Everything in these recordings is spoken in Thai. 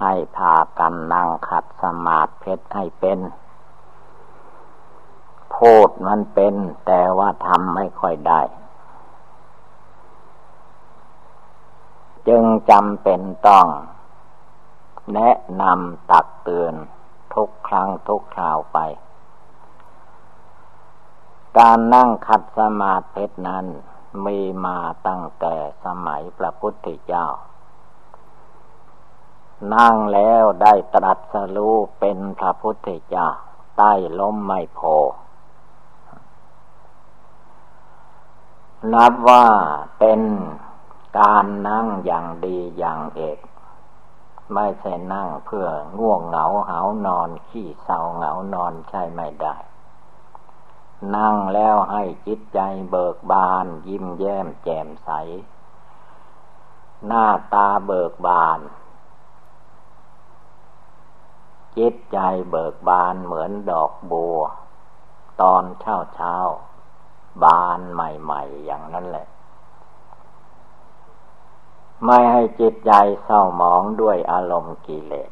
ให้พากันนั่งขัดสมาธิให้เป็น พูดมันเป็น แต่ว่าทำไม่ค่อยได้ จึงจำเป็นต้อง แนะนำตักเตือนทุกครั้งทุกคราวไป การนั่งขัดสมาธินั้นมีมาตั้งแต่สมัยพระพุทธเจ้า นั่งแล้วได้ตรัสรู้เป็นพระพุทธเจ้าใต้ล้มไม่โพนับว่าเป็นการนั่งอย่างดีอย่างเอก ไม่ใช่นั่งเพื่อง่วงเหงาเหานอนขี้เศร้าเหงานอนใช่ไม่ได้ นั่งแล้วให้จิตใจเบิกบานยิ้มแย้มแจ่มใส หน้าตาเบิกบาน จิตใจเบิกบานเหมือนดอกบัว ตอนเช้าเช้า บานใหม่ๆ อย่างนั้นแหละ ไม่ให้จิตใจเศร้าหมองด้วยอารมณ์กิเลส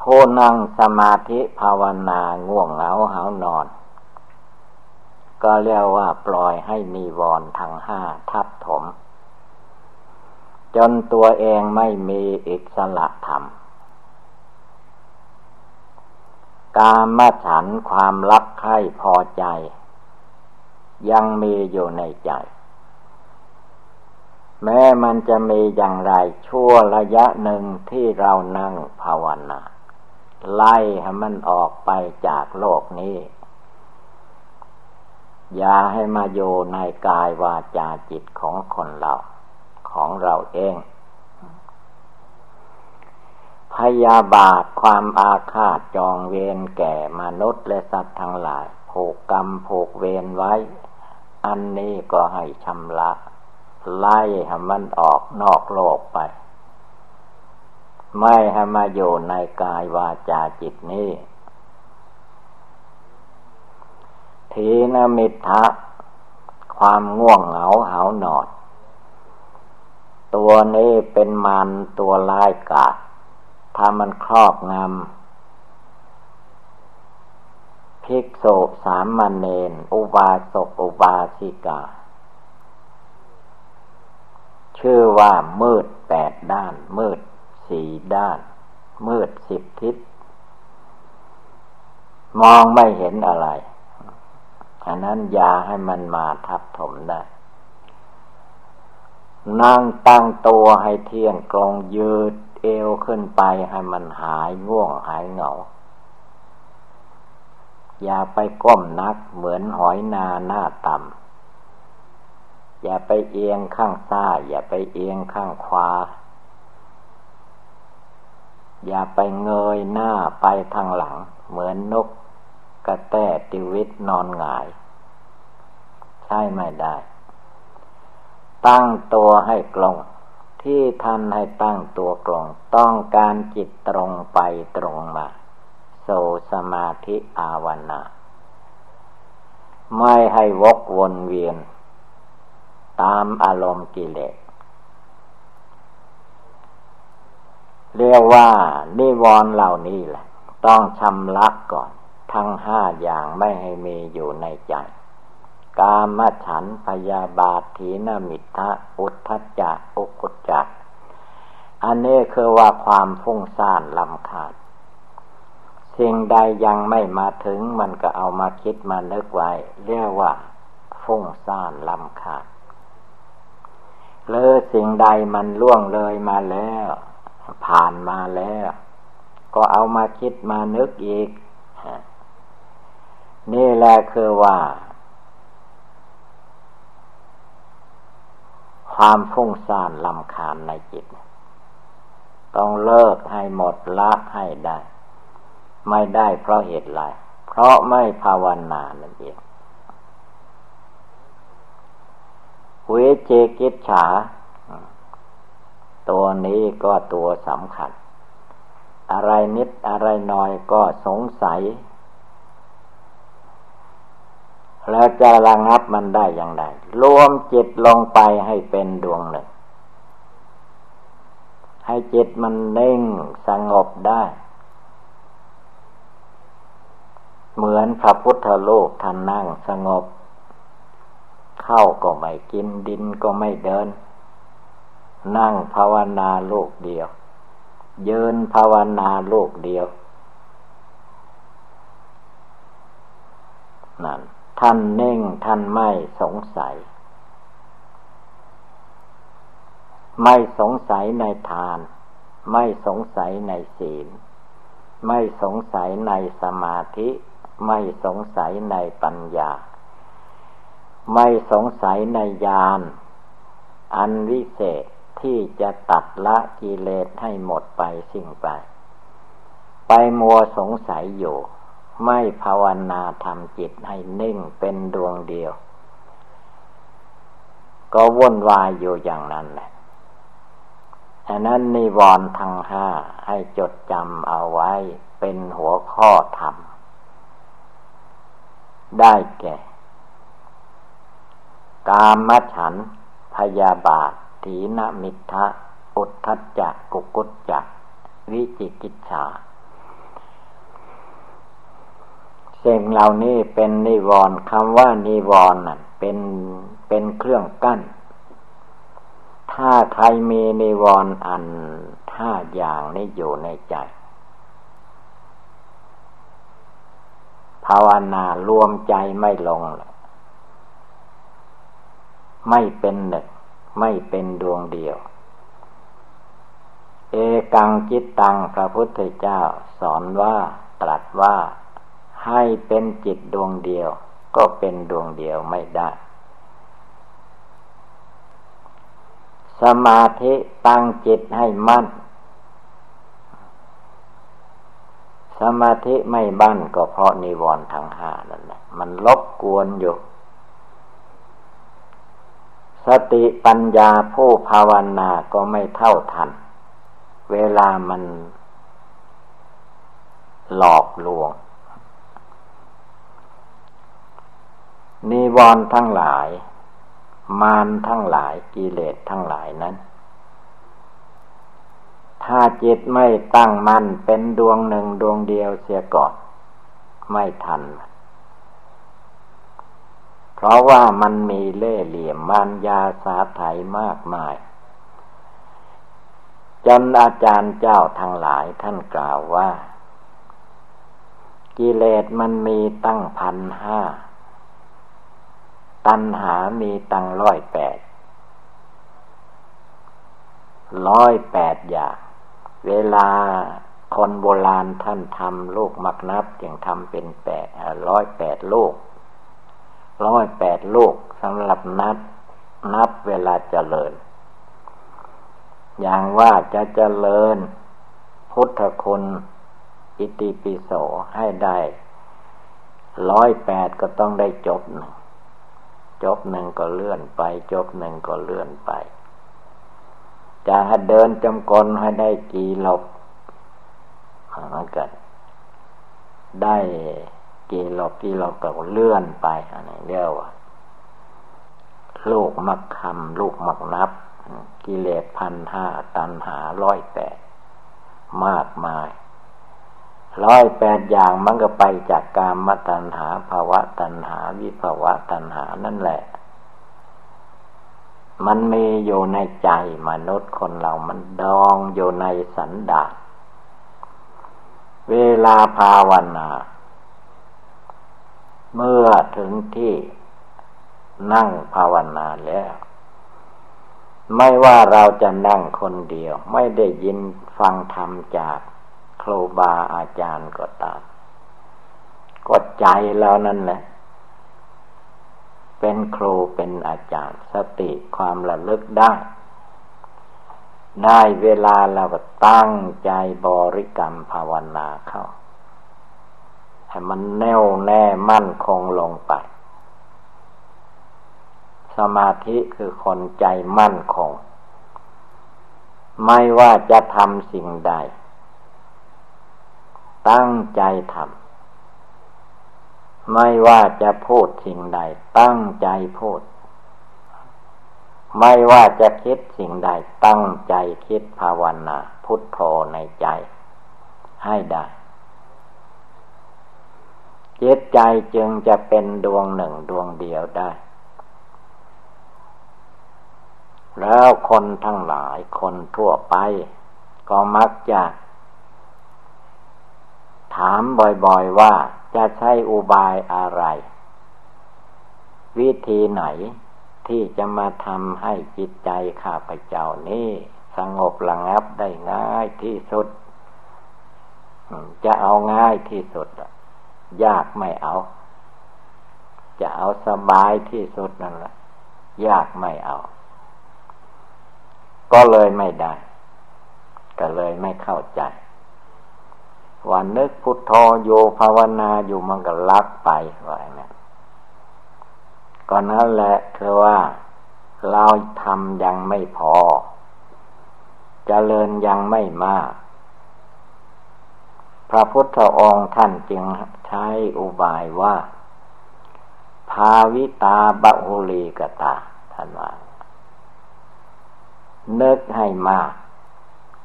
ผู้นั่งสมาธิภาวนาง่วงเหงาหานอน ก็เรียกว่าปล่อยให้มีวรทั้งห้าทับถม จนตัวเองไม่มีอิสระธรรม กามฉันความรักใคร่พอใจ ยังมีอยู่ในใจ แม้มันจะมีอย่างไรชั่วระยะหนึ่งที่เรานั่งภาวนา ไล่ให้มันออกไปจากโลกนี้ อย่าให้มาโยในกายวาจาจิตของคนเรา ของเราเอง พยาบาทความอาฆาตจองเวรแก่มนุษย์และสัตว์ทั้งหลายผูกกรรมผูกเวรไว้ อันนี้ก็ให้ชำระไล่ให้มันออกนอกโลกไป ไม่ให้มาอยู่ในกายวาจาจิตนี้ทีนมิทะความง่วงเหงาหานอนตัวนี้เป็นมันตัวลายกาด ถ้ามันครอบงำภิกษุสามมเณรอุบาสกอุบาสิกา ชื่อว่ามืดแปดด้าน มืดสี่ด้าน มืดสิบทิศ มองไม่เห็นอะไรอันนั้นยาให้มันมาทับถมได้นั่งตั้งตัวให้เที่ยงกลงยืด เอวขึ้นไปให้มันหายง่วงหายเหงา อย่าไปก้มนักเหมือนหอยนาหน้าต่ำ อย่าไปเอียงข้างซ้าย อย่าไปเอียงข้างขวา อย่าไปเงยหน้าไปทางหลัง เหมือนนกกระแตติวิตนอนหงาย ใช่ไม่ได้ ตั้งตัวให้กลง ที่ท่านให้ตั้งตัวกลงต้องการจิตตรงไปตรงมาโซสมาธิอาวนา ไม่ให้วกวนเวียน ตามอารมณ์กิเลสเรียกว่านิวรณ์เหล่านี้แหละ ต้องชำระก่อน ทั้งห้าอย่างไม่ให้มีอยู่ในใจ กามฉันพยาบาทถีนมิทะอุทธจักอุกุจจักอันนี้คือว่าความฟุ้งซ่านลำคาญสิ่งใดยังไม่มาถึงมันก็เอามาคิดมานึกไว้ เรียกว่า ฟุ้งซ่านลำคาญหรือสิ่งใดมันล่วงเลยมาแล้ว ผ่านมาแล้ว ก็เอามาคิดมานึกอีก นี่แหละคือว่า ความฟุ้งซ่านลำคาญในจิต ต้องเลิกให้หมดละให้ได้ ไม่ได้เพราะเหตุไรเพราะไม่ภาวนานั่นเองเวเจกิจฉา ตัวนี้ก็ตัวสำคัญ อะไรนิดอะไรน้อยก็สงสัย แล้วจะระงับมันได้อย่างไรรวมจิตลงไปให้เป็นดวงหนึ่งให้ให้จิตมันเน่งสงบได้ เหมือนพระพุทธโลกท่านนั่งสงบ เข้าก็ไม่กินดินก็ไม่เดิน นั่งภาวนาโลกเดียวเยินภาวนาโลกเดียว นั่น ท่านเน่งท่านไม่สงสัย ไม่สงสัยในทาน ไม่สงสัยในศีล ไม่สงสัยในสมาธิ ไม่สงสัยในปัญญา ไม่สงสัยในญาณอันวิเศษที่จะตัดละกิเลสให้หมดไปสิ่งไป ไปมัวสงสัยอยู่ ไม่ภาวนาทำจิตให้นิ่งเป็นดวงเดียว ก็วุ่นวายอยู่อย่างนั้นแหละฉะนั้นนิวรณ์ทั้งห้าให้จดจำเอาไว้เป็นหัวข้อธรรม ได้แก่ กามฉัน พยาบาทถีนมิทะอุทธัจจะกุกุจจะวิจิกิจฉา สิ่งเหล่านี้เป็นนิวรณ์คำว่านิวรณ์นั่นเป็นเป็นเครื่องกั้น ถ้าใครมีนิวรณ์อันห้าอย่างนี้อยู่ในใจ ภาวนารวมใจไม่ลง ไม่เป็นหนึ่งไม่เป็นดวงเดียว เอกังจิตตังพระพุทธเจ้าสอนว่าตรัสว่า ให้เป็นจิตดวงเดียว ก็เป็นดวงเดียวไม่ได้ สมาธิตั้งจิตให้มั่น สมาธิไม่บั้นก็เพราะนิวรณ์ทั้งห้านั่นแหละมันลบกวนอยู่ สติปัญญาผู้ภาวนาก็ไม่เท่าทัน เวลามันหลอกลวง นิวรณ์ทั้งหลาย มารทั้งหลายกิเลสทั้งหลายนั้น ถ้าจิตไม่ตั้งมั่นเป็นดวงหนึ่งดวงเดียวเสียก่อน ไม่ทัน เพราะว่ามันมีเล่เหลี่ยมมารยาสาไถมากมาย จนอาจารย์เจ้าทั้งหลายท่านกล่าวว่า กิเลสมันมีตั้งพันห้า ตัณหามีตั้งร้อยแปด ร้อยแปดอย่าง เวลาคนโบราณท่านทำลูกมักนับจึงทำเป็นแปดร้อยแปดลูกร้อยแปดลูกสำหรับนับ นับเวลาเจริญ อย่างว่าจะเจริญ พุทธคุณอิติปิโสให้ได้ร้อยแปดก็ต้องได้จบหนึ่ง จบหนึ่งก็เลื่อนไป จบหนึ่งก็เลื่อนไป จะให้เดินจำกรให้ได้กี่หลบมันเก็ได้กี่หลอกกี่หลอกก็เลื่อนไปอันนี้เรียกว่าลูกมักคำลูกมักนับ กิเลสพันห้าตันหาร้อยแปดมากมาย ร้อยแปดอย่างมันก็ไปจากกามมตัณหาภาวะตัณหา วิภาวะตัณหานั่นแหละ มันมีอยู่ในใจมนุษย์คนเรามันดองอยู่ในสันดาษเวลาภาวนา เมื่อถึงที่นั่งภาวนาแล้ว ไม่ว่าเราจะนั่งคนเดียว ไม่ได้ยินฟังธรรมจาก ครูบาอาจารย์ก็ตามกดใจเรานั่นแหละ เป็นครูเป็นอาจารย์ สติความระลึกได้ ได้เวลาเราก็ตั้งใจบริกรรมภาวนาเข้า ให้มันแน่วแน่มั่นคงลงไป สมาธิคือคนใจมั่นคง ไม่ว่าจะทำสิ่งใด ตั้งใจทำไม่ว่าจะพูดสิ่งใด ตั้งใจพูด ไม่ว่าจะคิดสิ่งใด ตั้งใจคิดภาวนาพุทโธในใจ ให้ได้จิตใจจึงจะเป็นดวงหนึ่งดวงเดียวได้ แล้วคนทั้งหลายคนทั่วไป ก็มักจะ ถามบ่อยๆว่าจะใช้อุบายอะไร วิธีไหนที่จะมาทำให้จิตใจข้าพเจ้านี้สงบระงับได้ง่ายที่สุด จะเอาง่ายที่สุด ยากไม่เอา จะเอาสบายที่สุดนั่นแหละยากไม่เอา ก็เลยไม่ได้ ก็เลยไม่เข้าใจ วันนึกพุทโธโยภาวนาอยู่มันก็ลักไปว่าอย่างนั้นก็นั่นแหละคือว่าเราทำยังไม่พอจเจริญยังไม่มาก พระพุทธองค์ท่านจึงใช้อุบายว่า ภาวิตาบะโุลีกตาท่านว่านึกให้มากจ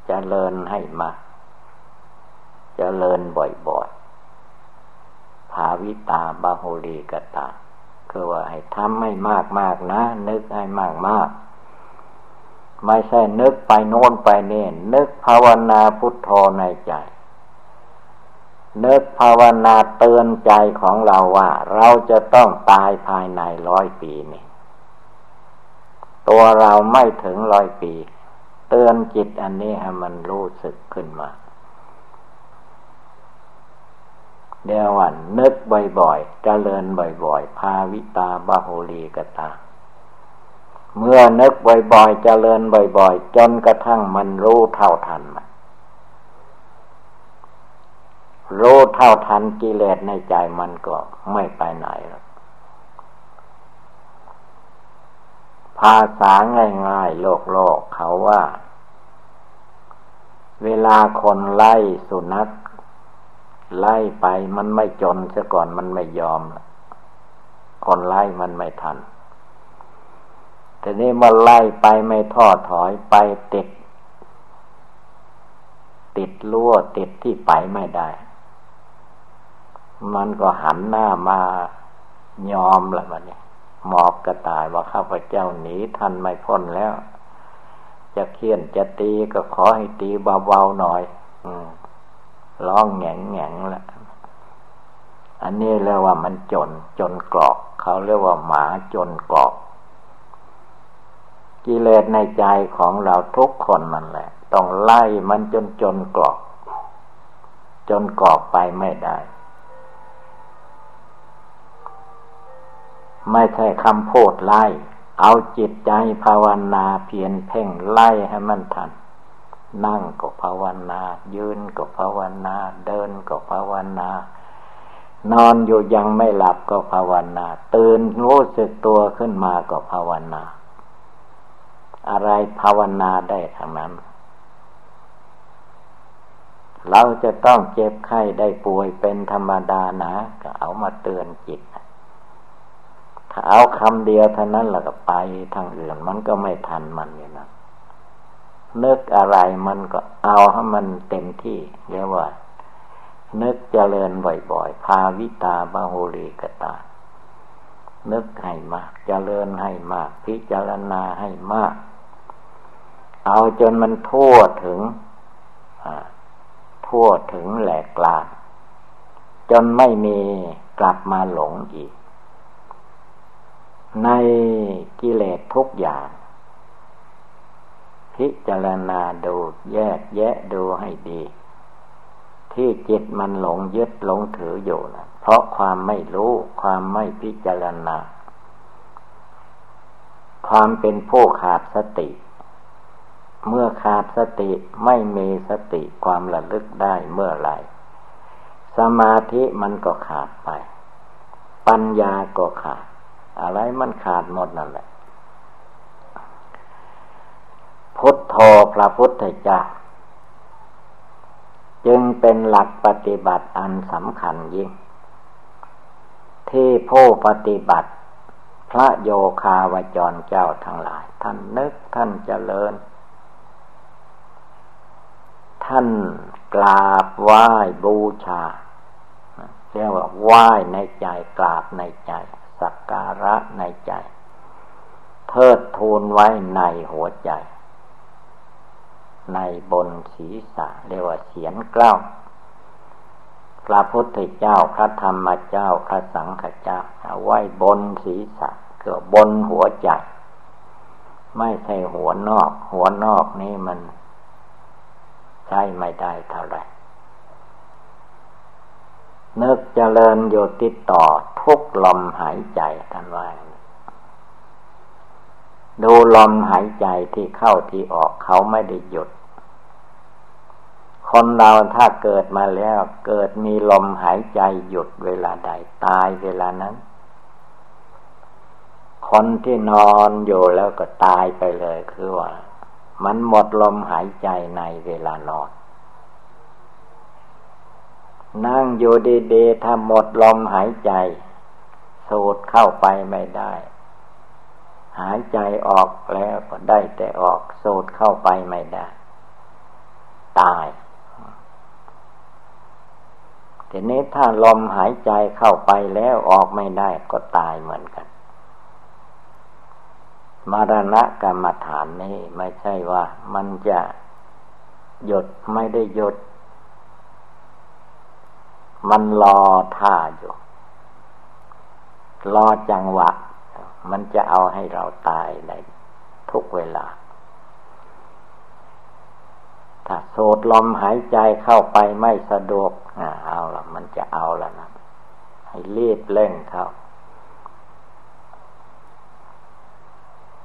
เจริญให้มาก จเจริญบ่อยๆภาวิตาบะโุลีกตาคือว่าให้ทำให้มากมากนะ นึกให้มากมากไม่ใช่นึกไปโน้นไปนี่นึกภาวนาพุทโธในใจ นึกภาวนาเตือนใจของเราว่า เราจะต้องตายภายในร้อยปีนี่ตัวเราไม่ถึงร้อยปี เตือนจิตอันนี้ให้มันรู้สึกขึ้นมา เดียววันนึกบ่อยๆเจริญบ่อยๆ ภาวิตาบาโหลีกตา เมื่อนึกบ่อยๆเจริญบ่อยๆ จนกระทั่งมันรู้เท่าทันมันรู้เท่าทันกิเลสในใจมันก็ไม่ไปไหนหรอกภาษาง่ายๆ โลกโลกเขาว่า เวลาคนไล่สุนัข ไล่ไปมันไม่จนซะก่อนมันไม่ยอมคนไล่มันไม่ทันทีนี้มาไล่ไปไม่ท้อถอยไปติด ติดลั่วติดที่ไปไม่ได้ มันก็หันหน้ามายอมละมันเนี่ยหมอบกระต่ายว่าข้าพเจ้าหนีทันไม่พ้นแล้ว จะเคี่ยนจะตีก็ขอให้ตีเบาๆหน่อย อืม ร้องแงงแงงละอันนี้เรียกว่ามันจน จนกรอก เขาเรียกว่าหมาจนกรอก กิเลสในใจของเราทุกคนนั่นแหละ ต้องไล่มันจนจนกรอก จนกรอกไปไม่ได้ ไม่ใช่คำพูดไล่ เอาจิตใจภาวนาเพียนเพ่งไล่ให้มันทัน นั่งก็ภาวนา ยืนก็ภาวนา เดินก็ภาวนา นอนอยู่ยังไม่หลับก็ภาวนา ตื่นรู้สึกตัวขึ้นมาก็ภาวนา อะไรภาวนาได้ทั้งนั้น เราจะต้องเจ็บไข้ได้ป่วยเป็นธรรมดานะ ก็เอามาเตือนจิต ถ้าเอาคำเดียวเท่านั้นแล้วก็ไปทางอื่นมันก็ไม่ทันมันนี่นะ นึกอะไรมันก็เอาให้มันเต็มที่เรียกว่า นึกเจริญบ่อยๆภาวิตาบาโหรีกตา นึกให้มาก เจริญให้มาก พิจารณาให้มาก เอาจนมันทั่วถึงทั่วถึงแหลกกลางจนไม่มีกลับมาหลงอีก ในกิเลสทุกอย่าง พิจารณาดู แยกแยะดูให้ดี ที่จิตมันหลงยึดหลงถืออยู่นะเพราะความไม่รู้ความไม่พิจารณา ความเป็นผู้ขาดสติ เมื่อขาดสติไม่มีสติความระลึกได้เมื่อไหร่ สมาธิมันก็ขาดไป ปัญญาก็ขาด อะไรมันขาดหมดนั่นแหละ พุทโธพระพุทธเจ้า จึงเป็นหลักปฏิบัติอันสำคัญยิ่ง ที่ผู้ปฏิบัติ พระโยคาวจรเจ้าทั้งหลาย ท่านนึกท่านเจริญ ท่านกราบไหว้บูชาเรียกว่าไหว้ในใจกราบในใจ สักการะในใจ เทิดทูนไว้ในหัวใจ ในบนศีรษะเรียกว่าเสียนเกล้า พระพุทธเจ้าพระธรรมเจ้าพระสังฆเจ้าเอาไว้บนศีรษะเกือบบนหัวใจไม่ใช่หัวนอก หัวนอกนี่มันใช้ไม่ได้เท่าไหร่นึกเจริญอยู่ติดต่อทุกลมหายใจท่านว่า ดูลมหายใจที่เข้าที่ออกเขาไม่ได้หยุด คนเราถ้าเกิดมาแล้วเกิดมีลมหายใจหยุดเวลาใดตายเวลานั้น คนที่นอนอยู่แล้วก็ตายไปเลยคือว่า มันหมดลมหายใจในเวลานอนนั่งอยู่ดีๆถ้าหมดลมหายใจ สูดเข้าไปไม่ได้ หายใจออกแล้วก็ได้แต่ออกสูดเข้าไปไม่ได้ ตายทีนี้ถ้าลมหายใจเข้าไปแล้วออกไม่ได้ก็ตายเหมือนกัน มรณะกรรมฐานนี้ไม่ใช่ว่ามันจะหยุดไม่ได้หยุด มันรอท่าอยู่ รอจังหวะ มันจะเอาให้เราตายในทุกเวลา ถ้าโสดลมหายใจเข้าไปไม่สะดวกเอาละมันจะเอาละนะ ให้รีบเร่งเขา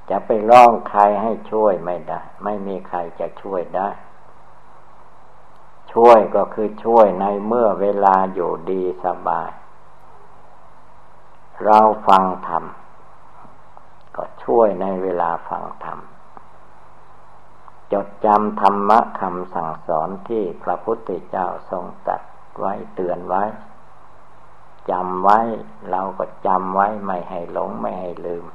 จะไปร้องใครให้ช่วยไม่ได้ ไม่มีใครจะช่วยได้ ช่วยก็คือช่วยในเมื่อเวลาอยู่ดีสบาย เราฟังธรรม ช่วยในเวลาฟังธรรม จดจำธรรมะคำสั่งสอนที่พระพุทธเจ้าทรงตัดไว้เตือนไว้จำไว้เราก็จำไว้ไม่ให้หลงไม่ให้ลืม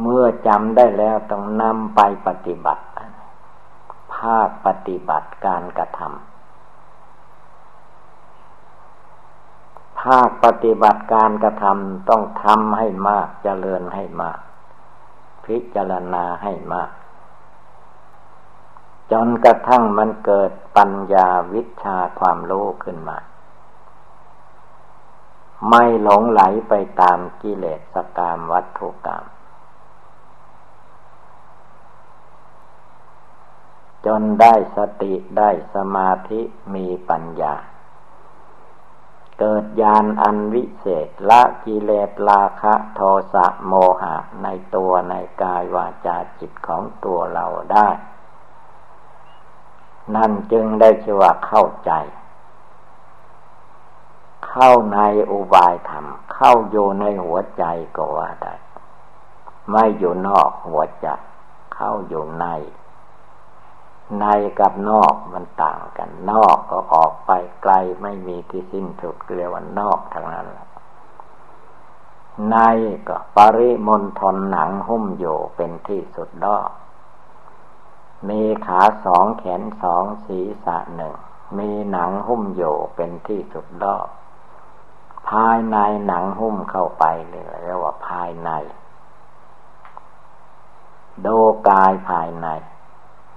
เมื่อจำได้แล้วต้องนำไปปฏิบัติ ภาคปฏิบัติการกระทำ ภาคปฏิบัติการกระทำต้องทำให้มากเจริญให้มาก พิจารณาให้มาก จนกระทั่งมันเกิดปัญญาวิชาความรู้ขึ้นมา ไม่หลงไหลไปตามกิเลสกามวัตถุกรรมจนได้สติได้สมาธิมีปัญญา เกิดญาณอันวิเศษละกิเลสราคะโทสะโมหะในตัวในกายวาจาจิตของตัวเราได้ นั่นจึงได้ชื่อว่าเข้าใจ เข้าในอุบายธรรม เข้าอยู่ในหัวใจก็ว่าได้ ไม่อยู่นอกหัวใจ เข้าอยู่ใน ในกับนอกมันต่างกัน นอกก็ออกไปไกลไม่มีที่สิ้นสุดเรียกว่านอกทางนั้นในก็ปริมณฑลหนังหุ้มอยู่เป็นที่สุดดอกมีขาสองแขนสองศีรษะหนึ่ง มีหนังหุ้มอยู่เป็นที่สุดดอกภายในหนังหุ้มเข้าไปเลยเรียกว่าภายในดูกายภายใน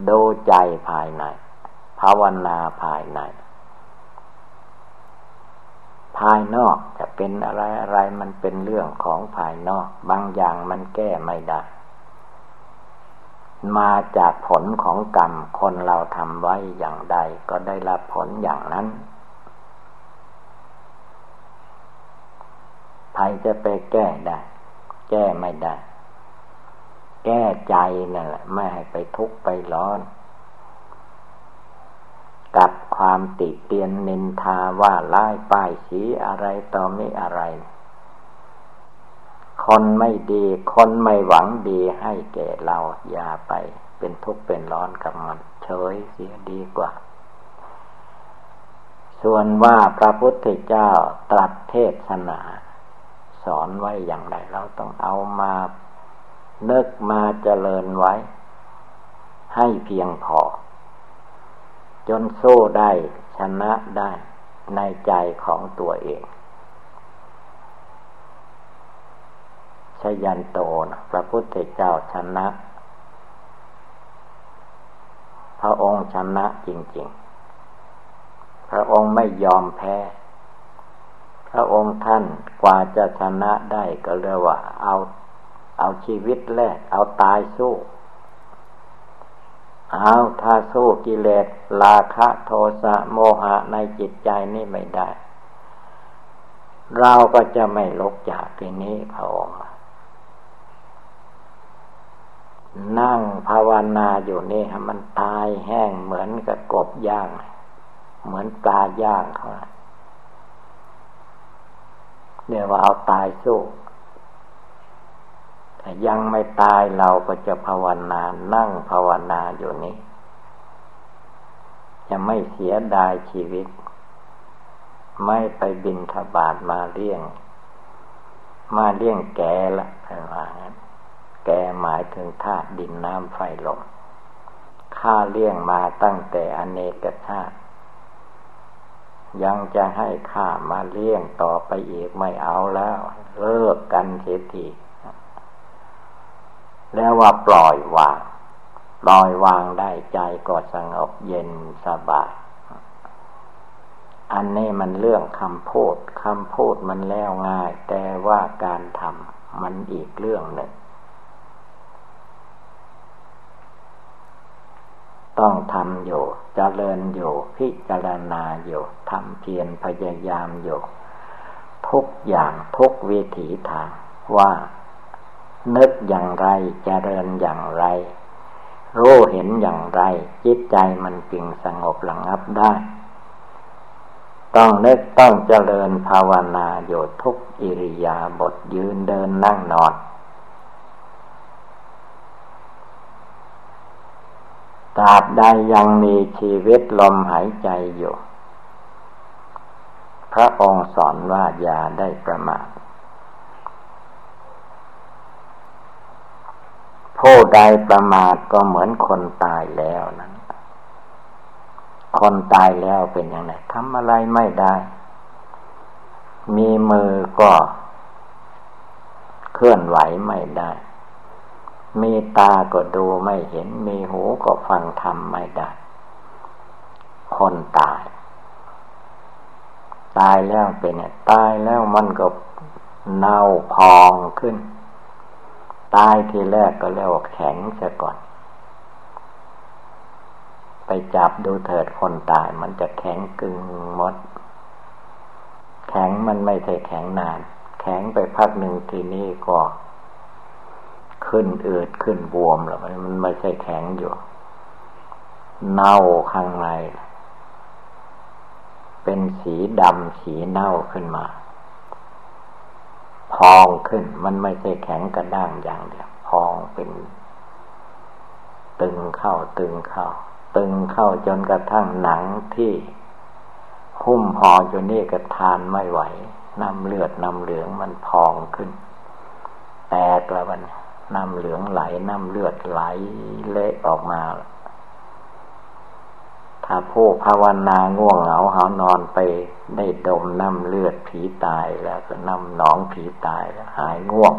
ดูใจภายใน ภาวนาภายใน ภายนอกจะเป็นอะไรอะไรมันเป็นเรื่องของภายนอก บางอย่างมันแก้ไม่ได้ มาจากผลของกรรมคนเราทำไว้อย่างใดก็ได้รับผลอย่างนั้นใครจะไปแก้ได้ แก้ไม่ได้ แก้ใจนั่นแหละไม่ให้ไปทุกข์ไปร้อน กับความติเตียนนินทาว่าร้ายป้ายสีอะไรต่อไม่อะไร คนไม่ดี คนไม่หวังดีให้แก่เราอย่าไปเป็นทุกข์เป็นร้อนกับมัน เฉยเสียดีกว่าส่วนว่าพระพุทธเจ้าตรัสเทศนา สอนไว้อย่างไรเราต้องเอามา นึกมาเจริญไว้ ให้เพียงพอ จนสู้ได้ชนะได้ในใจของตัวเองชยันโตนะพระพุทธเจ้าชนะ พระองค์ชนะจริง ๆ พระองค์ไม่ยอมแพ้ พระองค์ท่านกว่าจะชนะได้ก็เรียกว่าเอา เอาชีวิตแรกเอาตายสู้เอาถ้าสู้กิเลสราคะโทสะโมหะในจิตใจนี่ไม่ได้ เราก็จะไม่ลกจากที่นี้พระองค์นั่งภาวนาอยู่นี่มันตายแห้งเหมือนกับกบย่าง เหมือนปลาย่างเขาเนี่ยว่าเอาตายสู้ แต่ยังไม่ตายเราก็จะภาวนานั่งภาวนาอยู่นี้ จะไม่เสียดายชีวิต ไม่ไปบินทบาทมาเลี้ยง มาเลี้ยงแกละอะไรว่าแกหมายถึงธาตุดินน้ำไฟลมข้าเลี้ยงมาตั้งแต่อเนกชาติยังจะให้ข้ามาเลี้ยงต่อไปอีกไม่เอาแล้ว เลิกกันเสียที แล้วว่าปล่อยวาง ปล่อยวางได้ใจก็สงบเย็นสบาย อันนี้มันเรื่องคำพูดคำพูดมันแล้วง่าย แต่ว่าการทำมันอีกเรื่องหนึ่ง ต้องทำอยู่จเจริญอยู่ พิจารณาอยู่ทำเพียรพยายามอยู่ ทุกอย่างทุกวิถีทางว่า นึกอย่างไรจเจริญอย่างไร รู้เห็นอย่างไร จิตใจมันจึงสงบระงับได้ ต้องนึกต้องเจริญภาวนาอยู่ทุกอิริยาบถยืนเดินนั่งนอนตราบใดยังมีชีวิตลมหายใจอยู่ พระองค์สอนว่าอย่าได้ประมาท ผู้ใดประมาทก็เหมือนคนตายแล้วนั้นคนตายแล้วเป็นอยังไงทำอะไรไม่ได้ มีมือก็เคลื่อนไหวไม่ได้ มีตาก็ดูไม่เห็น มีหูก็ฟังทำไม่ได้ คนตาย ตายแล้วเป็นเนี่ยตายแล้วมันก็เน่าพองขึ้น ตายทีแรกก็เรียกว่าแข็งซะก่อน ไปจับดูเถิดคนตายมันจะแข็งกึ่งมด แข็งมันไม่ใช่แข็งนาน แข็งไปพักหนึ่งทีนี้ก็ขึ้นอืดขึ้นบวมหรอกมันไม่ใช่แข็งอยู่ เน่าข้างใน เป็นสีดำสีเน่าขึ้นมา พองขึ้น มันไม่ใช่แข็งกระด้างอย่างเดียว พองเป็น ตึงเข้าตึงเข้า ตึงเข้าจนกระทั่งหนังที่หุ้มห่ออยู่นี่ก็ทานไม่ไหว น้ำเลือดน้ำเหลืองมันพองขึ้น แตกแล้วมันน้ำเหลืองไหล น้ำเลือดไหลเละออกมา ถ้าผู้ภาวนาง่วงเหงาหานอนไปได้ดมน้ำเลือดผีตายแล้วก็น้ำหนองผีตายแล้วหายง่วง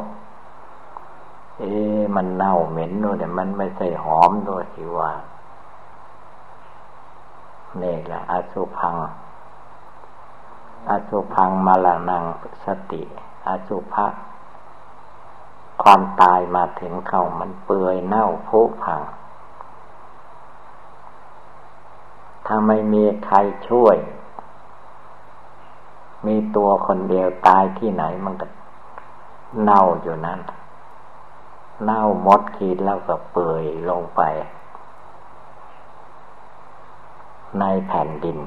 เอ๊มันเน่าเหม็นด้วยแต่มันไม่ใช่หอมด้วยที่ว่านี่แหละอสุพัง อสุพังมาลานังสติ อสุภะความตายมาถึงเขามันเปื่อยเน่าพุพัง ถ้าไม่มีใครช่วย มีตัวคนเดียวตายที่ไหนมันก็เน่าอยู่นั่นเน่ามดขีดแล้วก็เปื่อยลงไป ในแผ่นดิน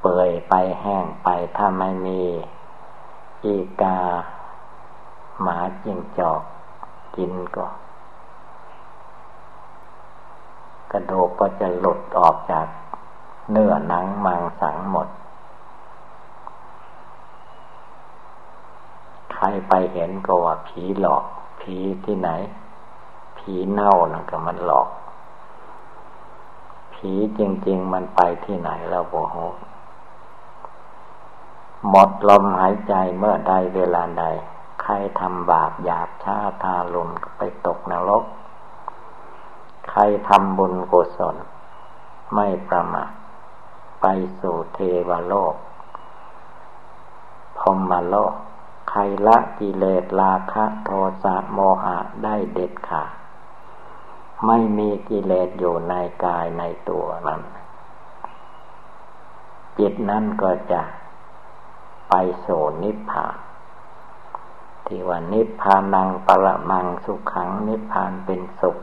เปื่อยไปแห้งไปถ้าไม่มีอีกา หมาจิงจอกกินก็ กระดูกก็จะหลุดออกจากเนื้อหนังมังสังหมด ใครไปเห็นก็ว่าผีหลอก ผีที่ไหน ผีเน่านะก็มันหลอก ผีจริง ๆ มันไปที่ไหนแล้วโบโหหมดลมหายใจเมื่อใดเวลาใด ใครทำบาปหยาบช้าทารุณไปตกนรก ใครทำบุญกุศล ไม่ประมาทไปสู่เทวโลกพรมโลก ใครละกิเลสราคะโทสะโมหะได้เด็ดขาดไม่มีกิเลสอยู่ในกายในตัวนั้น จิตนั้นก็จะไปสู่นิพพานที่ว่านิพพานังปรมังสุขขังนิพพานเป็นสุข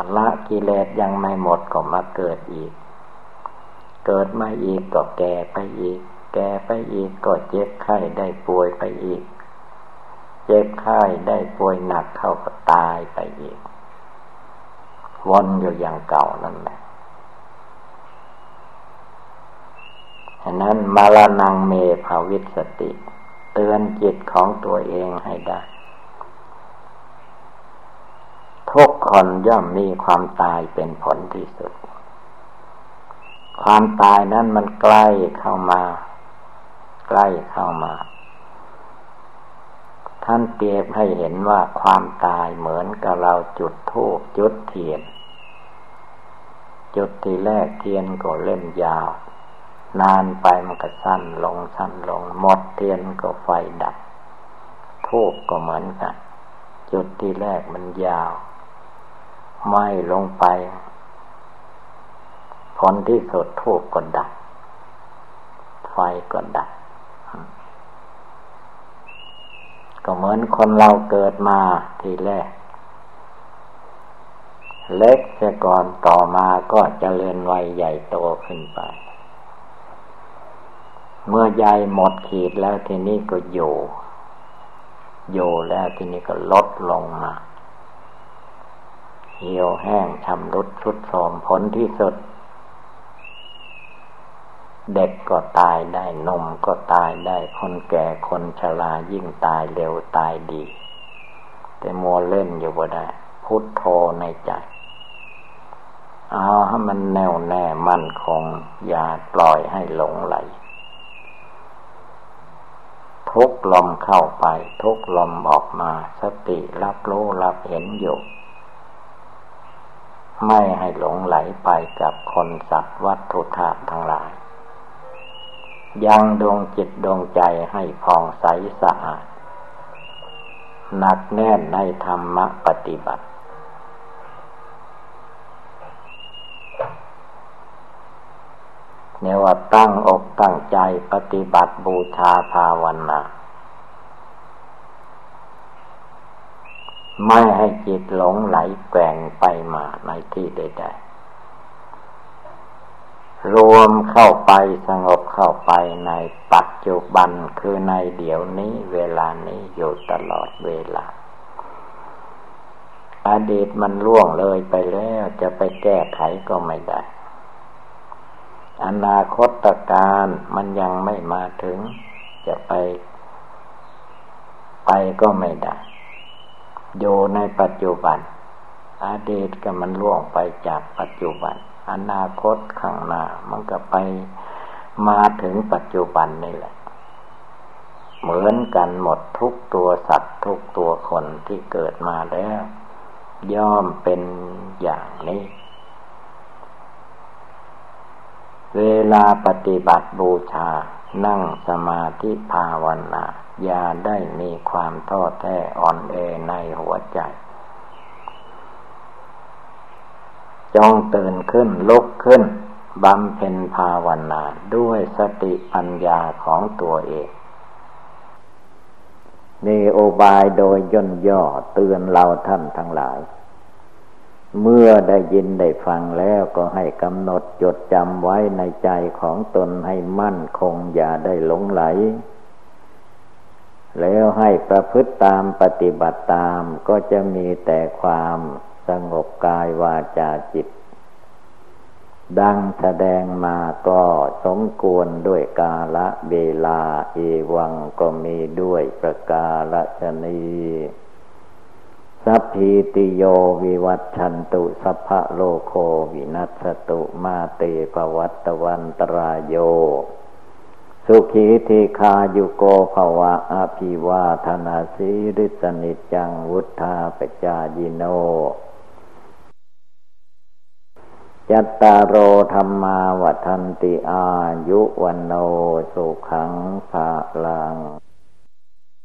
าละกิเลสยังไม่หมดก็มาเกิดอีก เกิดมาอีกก็แก่ไปอีก แก่ไปอีกก็เจ็บไข้ได้ป่วยไปอีก เจ็บไข้ได้ป่วยหนักเข้าก็ตายไปอีก วนอยู่อย่างเก่านั่นแหละฉะนั้นมาลานังเมภาวิสติ เตือนจิตของตัวเองให้ได้ ทุกคนย่อมมีความตายเป็นผลที่สุด ความตายนั้นมันใกล้เข้ามา ใกล้เข้ามา ท่านเปรียบให้เห็นว่าความตายเหมือนกับเราจุดธูปจุดเทียน จุดที่แรกเทียนก็เล่มยาว นานไปมันก็สั้นลงสั้นลงหมดเทียนก็ไฟดับทูบก็เหมือนกันจุดที่แรกมันยาว ไหม้ลงไป ผลที่สุดทูกก็ดับ ไฟก็ดับ ก็เหมือนคนเราเกิดมาทีแรก เล็กเสียก่อนต่อมาก็จเจริญวัยใหญ่โตขึ้นไป เมื่อใหญ่หมดขีดแล้วทีนี้ก็อยู่ อยู่แล้วทีนี้ก็ลดลงมา เหี่ยวแห้งชำรุดชุดโทมผลที่สุด เด็กก็ตายได้นมก็ตายได้คนแก่คนชรายิ่งตายเร็วตายดี แต่มัวเล่นอยู่บ่ได้พุทโธในใจเอาให้มันแน่วแน่มั่นคง อย่าปล่อยให้หลงไหล ทุกลมเข้าไป ทุกลมออกมา สติรับรู้รับเห็นอยู่ ไม่ให้หลงไหลไปกับคนสัตว์วัตถุธาตุทั้งหลาย ยังดวงจิตดวงใจให้ผ่องใสสะอาดหนักแน่นในธรรมปฏิบัติ เนว่าตั้งอกตั้งใจปฏิบัติบูชาภาวนา ไม่ให้จิตหลงไหลแกว่งไปมาในที่ใดๆ รวมเข้าไปสงบเข้าไปในปัจจุบันคือในเดี๋ยวนี้เวลานี้อยู่ตลอดเวลา อดีตมันล่วงเลยไปแล้วจะไปแก้ไขก็ไม่ได้ อนาคตการมันยังไม่มาถึง จะไป ไปก็ไม่ได้ อยู่ในปัจจุบัน อดีตก็มันล่วงไปจากปัจจุบัน อนาคตข้างหน้ามันก็ไปมาถึงปัจจุบันนี่แหละ เหมือนกันหมดทุกตัวสัตว์ทุกตัวคนที่เกิดมาแล้ว ย่อมเป็นอย่างนี้ เวลาปฏิบัติบูชานั่งสมาธิภาวนา อย่าได้มีความท้อแท้อ่อนแอในหัวใจ จงตื่นขึ้นลุกขึ้นบำเพ็ญภาวนาด้วยสติปัญญาของตัวเองมีโอบายโดยย่นย่อเตือนเราท่านทั้งหลาย เมื่อได้ยินได้ฟังแล้วก็ให้กำหนดจดจำไว้ในใจของตนให้มั่นคงอย่าได้หลงไหล แล้วให้ประพฤติตามปฏิบัติตามก็จะมีแต่ความสงบกายวาจาจิต ดังแสดงมาก็สมควรด้วยกาละเวลาเอวังก็มีด้วยประกาศชนีสัพพิติโยวิวัตชันตุสัพพะโลโควินัสตุมาเตปวัตตวันตรายโย สุขีธีคายุโกภวะอภิวาธนาสีริสนิจังวุธาปจายิโน จัตตารโอธรรมาวัฒนติอายุวันโนสุขังภาลัง